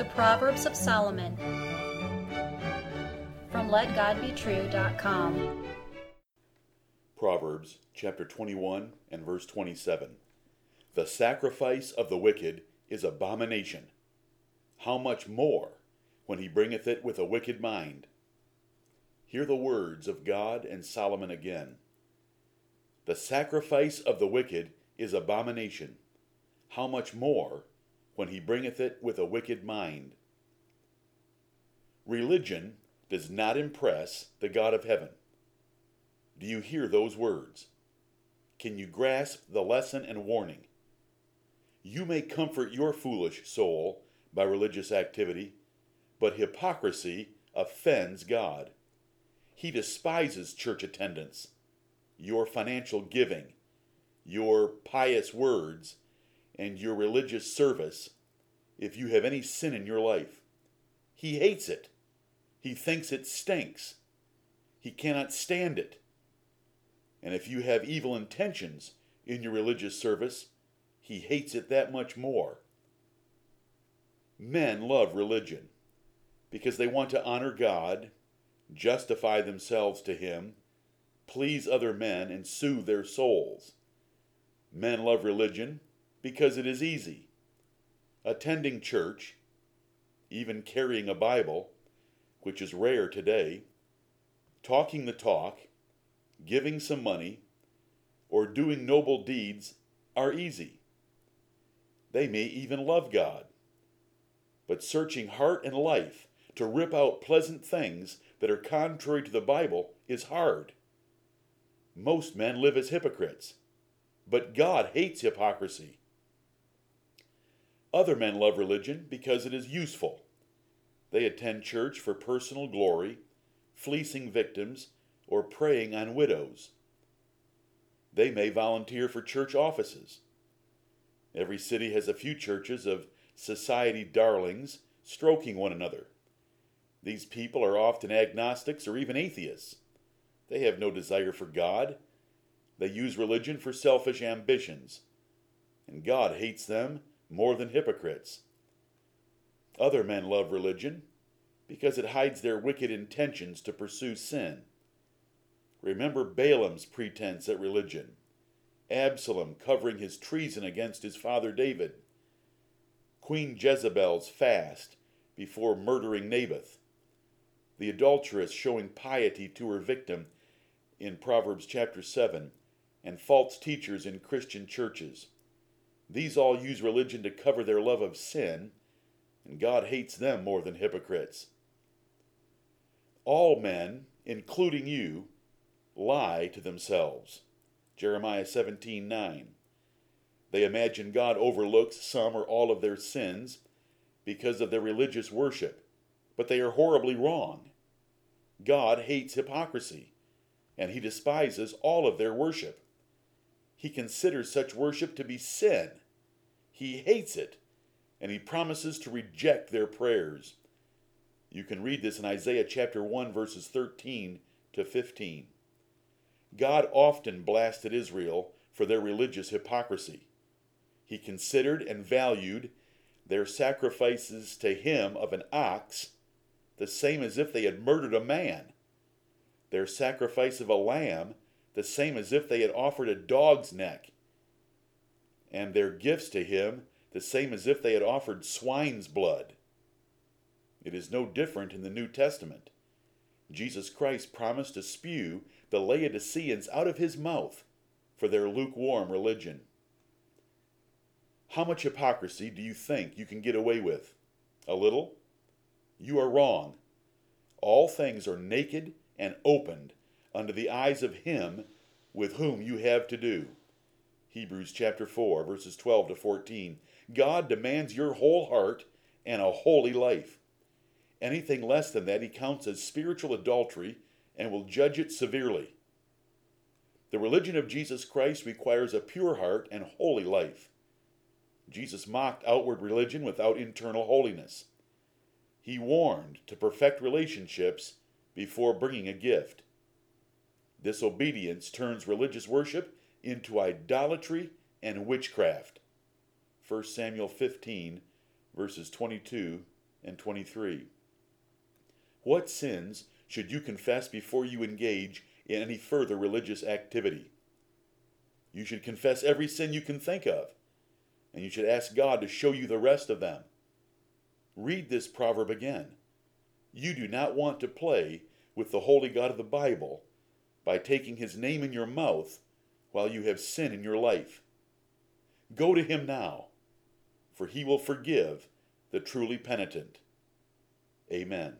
The Proverbs of Solomon from LetGodBetrue.com. Proverbs chapter 21 and verse 27. The sacrifice of the wicked is abomination. How much more when he bringeth it with a wicked mind? Hear the words of God and Solomon again. The sacrifice of the wicked is abomination. How much more when he bringeth it with a wicked mind? Religion does not impress the God of heaven. Do you hear those words? Can you grasp the lesson and warning? You may comfort your foolish soul by religious activity, but hypocrisy offends God. He despises church attendance, your financial giving, your pious words, and your religious service if you have any sin in your life. He hates it. He thinks it stinks. He cannot stand it. And if you have evil intentions in your religious service, he hates it that much more. Men love religion because they want to honor God justify themselves to Him, please other men, and soothe their souls. Men love religion because it is easy. Attending church, even carrying a Bible, which is rare today, talking the talk, giving some money, or doing noble deeds are easy. They may even love God. But searching heart and life to rip out pleasant things that are contrary to the Bible is hard. Most men live as hypocrites, but God hates hypocrisy. Other men love religion because it is useful. They attend church for personal glory, fleecing victims, or preying on widows. They may volunteer for church offices. Every city has a few churches of society darlings stroking one another. These people are often agnostics or even atheists. They have no desire for God. They use religion for selfish ambitions. And God hates them more than hypocrites. Other men love religion because it hides their wicked intentions to pursue sin. Remember Balaam's pretense at religion, Absalom covering his treason against his father David, Queen Jezebel's fast before murdering Naboth, the adulteress showing piety to her victim in Proverbs chapter 7, and false teachers in Christian churches. These all use religion to cover their love of sin, and God hates them more than hypocrites. All men, including you, lie to themselves. Jeremiah 17:9. They imagine God overlooks some or all of their sins because of their religious worship, but they are horribly wrong. God hates hypocrisy, and he despises all of their worship. He considers such worship to be sin. He hates it, and he promises to reject their prayers. You can read this in Isaiah chapter 1, verses 13 to 15. God often blasted Israel for their religious hypocrisy. He considered and valued their sacrifices to him of an ox the same as if they had murdered a man. Their sacrifice of a lamb, the same as if they had offered a dog's neck. And their gifts to him, the same as if they had offered swine's blood. It is no different in the New Testament. Jesus Christ promised to spew the Laodiceans out of his mouth for their lukewarm religion. How much hypocrisy do you think you can get away with? A little? You are wrong. All things are naked and opened under the eyes of him with whom you have to do. Hebrews chapter 4, verses 12 to 14. God demands your whole heart and a holy life. Anything less than that he counts as spiritual adultery and will judge it severely. The religion of Jesus Christ requires a pure heart and holy life. Jesus mocked outward religion without internal holiness. He warned to perfect relationships before bringing a gift. Disobedience turns religious worship into idolatry and witchcraft. 1 Samuel 15, verses 22 and 23. What sins should you confess before you engage in any further religious activity? You should confess every sin you can think of, and you should ask God to show you the rest of them. Read this proverb again. You do not want to play with the holy God of the Bible by taking his name in your mouth while you have sin in your life. Go to him now, for he will forgive the truly penitent. Amen.